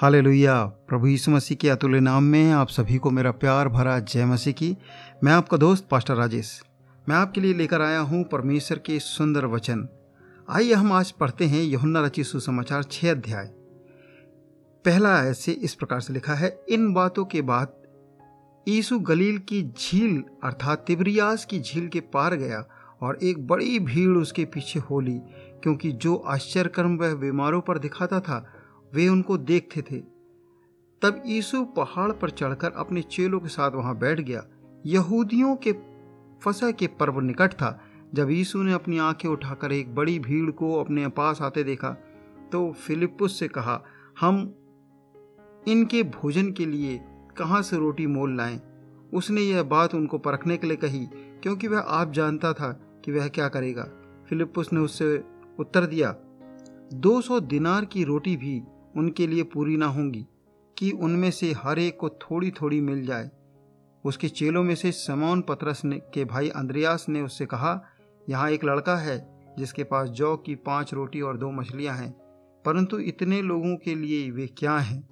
Hallelujah. प्रभु यीशु मसीह के अतुल्य नाम में आप सभी को मेरा प्यार भरा जय मसीह की। मैं आपका दोस्त, पास्टर राजेश। मैं आपके लिए लेकर आया हूँ परमेश्वर के सुंदर वचन। आइए हम आज पढ़ते हैं यहुन्ना रची सुसमाचार छः अध्याय। पहला ऐसे इस प्रकार से लिखा है, इन बातों के बाद यीशु गलील की झील अर्थात तिब्रियास की झील के पार गया और एक बड़ी भीड़ उसके पीछे हो ली, क्योंकि जो आश्चर्यकर्म वह बीमारों पर दिखाता था वे उनको देखते थे। तब यीशु पहाड़ पर चढ़कर अपने चेलों के साथ वहाँ बैठ गया। यहूदियों के फसह के पर्व निकट था। जब यीशु ने अपनी आँखें उठाकर एक बड़ी भीड़ को अपने पास आते देखा तो फिलिपुस से कहा, हम इनके भोजन के लिए कहाँ से रोटी मोल लाएँ? उसने यह बात उनको परखने के लिए कही, क्योंकि वह आप जानता था कि वह क्या करेगा। फिलिपुस ने उससे उत्तर दिया 200 दिनार की रोटी भी उनके लिए पूरी ना होंगी, कि उनमें से हर एक को थोड़ी थोड़ी मिल जाए। उसके चेलों में से समौन पतरस ने के भाई अंद्रयास ने उससे कहा, यहाँ एक लड़का है, जिसके पास जौ की पाँच रोटी और दो मछलियाँ हैं, परंतु इतने लोगों के लिए वे क्या हैं?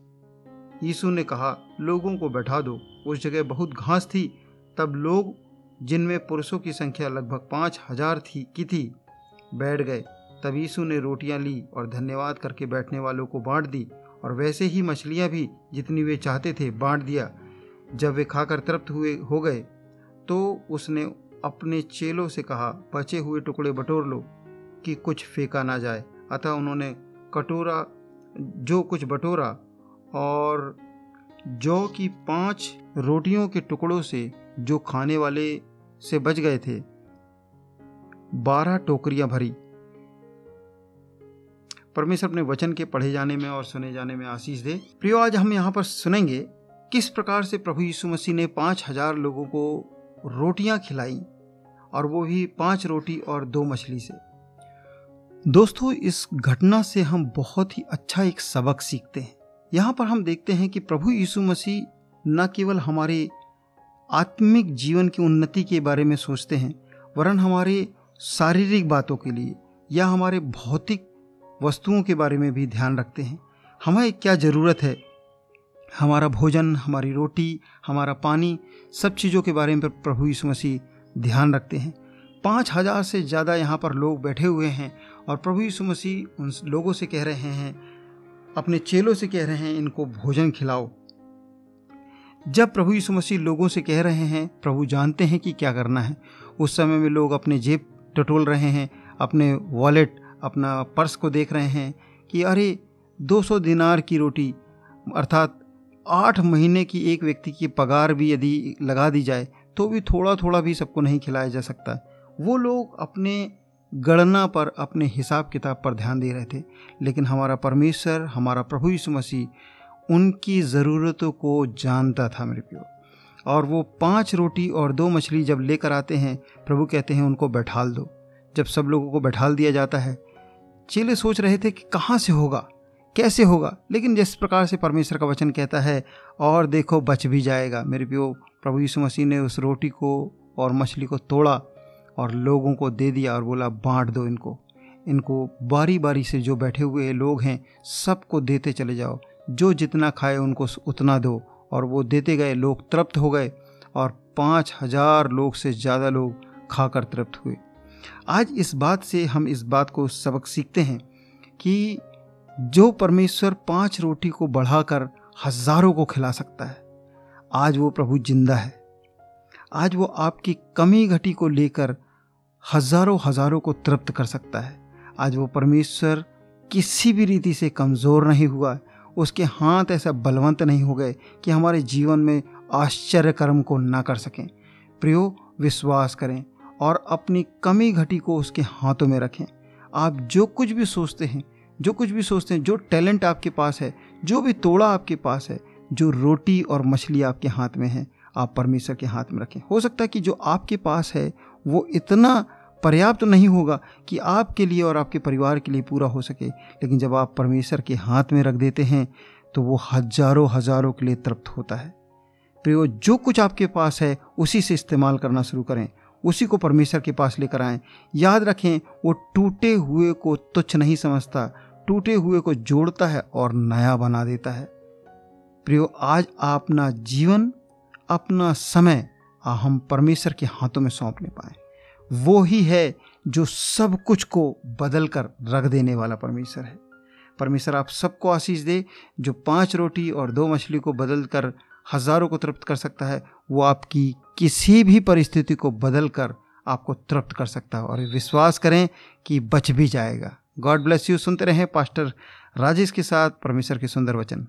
यीशु ने कहा, लोगों को बैठा दो। उस जगह बहुत घास थी, तब लोग, जिनमें पुरुषों की संख्या लगभग पाँच हज़ार थी की थी, बैठ गए। तब यीशु ने रोटियाँ ली और धन्यवाद करके बैठने वालों को बांट दी और वैसे ही मछलियाँ भी जितनी वे चाहते थे बांट दिया। जब वे खाकर तृप्त हुए, हो गए तो उसने अपने चेलों से कहा, बचे हुए टुकड़े बटोर लो कि कुछ फेंका ना जाए। अतः उन्होंने कटोरा, जो कुछ बटोरा और जौ की पाँच रोटियों के टुकड़ों से जो खाने वाले से बच गए थे, बारह टोकरियाँ भरी। परमेश्वर अपने वचन के पढ़े जाने में और सुने जाने में आशीष दे। प्रियो, आज हम यहाँ पर सुनेंगे, किस प्रकार से प्रभु यीशु मसीह ने पाँच हज़ार लोगों को रोटियाँ खिलाई और वो भी पाँच रोटी और दो मछली से। दोस्तों, इस घटना से हम बहुत ही अच्छा एक सबक सीखते हैं। यहाँ पर हम देखते हैं कि प्रभु यीशु मसीह न केवल हमारे आत्मिक जीवन की उन्नति के बारे में सोचते हैं, वरन हमारे शारीरिक बातों के लिए या हमारे भौतिक वस्तुओं के बारे में भी ध्यान रखते हैं। हमें क्या ज़रूरत है? हमारा भोजन, हमारी रोटी, हमारा पानी, सब चीज़ों के बारे में प्रभु यीशु मसीह ध्यान रखते हैं। पाँच हज़ार से ज़्यादा यहाँ पर लोग बैठे हुए हैं और प्रभु यीशु मसीह उन लोगों से कह रहे हैं, अपने चेलों से कह रहे हैं, इनको भोजन खिलाओ। जब प्रभु यीशु मसीह लोगों से कह रहे हैं, प्रभु जानते हैं कि क्या करना है। उस समय में लोग अपने जेब टटोल रहे हैं, अपने वॉलेट अपना पर्स को देख रहे हैं कि अरे 200 दिनार की रोटी, अर्थात आठ महीने की एक व्यक्ति की पगार भी यदि लगा दी जाए तो भी थोड़ा थोड़ा भी सबको नहीं खिलाया जा सकता। वो लोग अपने गणना पर, अपने हिसाब किताब पर ध्यान दे रहे थे। लेकिन हमारा परमेश्वर, हमारा प्रभु यीशु मसीह, उनकी ज़रूरतों को जानता था, मेरे प्यो और वो पाँच रोटी और दो मछली जब लेकर आते हैं, प्रभु कहते हैं, उनको बैठाल दो। जब सब लोगों को बैठाल दिया जाता है चेले सोच रहे थे कि कहाँ से होगा, कैसे होगा, लेकिन जिस प्रकार से परमेश्वर का वचन कहता है, और देखो, बच भी जाएगा। मेरे प्यो, प्रभु यीशु मसीह ने उस रोटी को और मछली को तोड़ा और लोगों को दे दिया और बोला, बांट दो इनको। इनको बारी बारी से जो बैठे हुए लोग हैं, सबको देते चले जाओ। जो जितना खाए, उनको उतना दो। और वो देते गए, लोग तृप्त हो गए और पाँच हज़ार लोग से ज़्यादा लोग खाकर तृप्त हुए। आज इस बात से हम इस बात को सबक सीखते हैं कि जो परमेश्वर पाँच रोटी को बढ़ाकर हज़ारों को खिला सकता है, आज वो प्रभु ज़िंदा है। आज वो आपकी कमी घटी को लेकर हज़ारों हज़ारों को तृप्त कर सकता है। आज वो परमेश्वर किसी भी रीति से कमज़ोर नहीं हुआ, उसके हाथ ऐसा बलवंत नहीं हो गए कि हमारे जीवन में आश्चर्य कर्म को ना कर सकें। प्रियो, विश्वास करें और अपनी कमी घटी को उसके हाथों में रखें। आप जो कुछ भी सोचते हैं, जो कुछ भी सोचते हैं, जो टैलेंट आपके पास है, जो भी तोड़ा आपके पास है, जो रोटी और मछली आपके हाथ में है, आप परमेश्वर के हाथ में रखें। हो सकता है कि जो आपके पास है, वो इतना पर्याप्त तो नहीं होगा कि आपके लिए और आपके परिवार के लिए पूरा हो सके, लेकिन जब आप परमेश्वर के हाथ में रख देते हैं तो वो हज़ारों हज़ारों के लिए तृप्त होता है। प्रियो, जो कुछ आपके पास है, उसी से इस्तेमाल करना शुरू करें। उसी को परमेश्वर के पास लेकर आएँ। याद रखें, वो टूटे हुए को तुच्छ नहीं समझता, टूटे हुए को जोड़ता है और नया बना देता है। प्रियो, आज अपना जीवन, अपना समय हम परमेश्वर के हाथों में सौंपने पाए। वो ही है जो सब कुछ को बदल कर रख देने वाला परमेश्वर है। परमेश्वर, आप सबको आशीष दे, जो पाँच रोटी और दो मछली को बदल कर हज़ारों को तृप्त कर सकता है, वो आपकी किसी भी परिस्थिति को बदल कर आपको तृप्त कर सकता है और विश्वास करें कि बच भी जाएगा। गॉड ब्लेस यू सुनते रहें पास्टर राजेश के साथ, परमेश्वर के सुंदर वचन।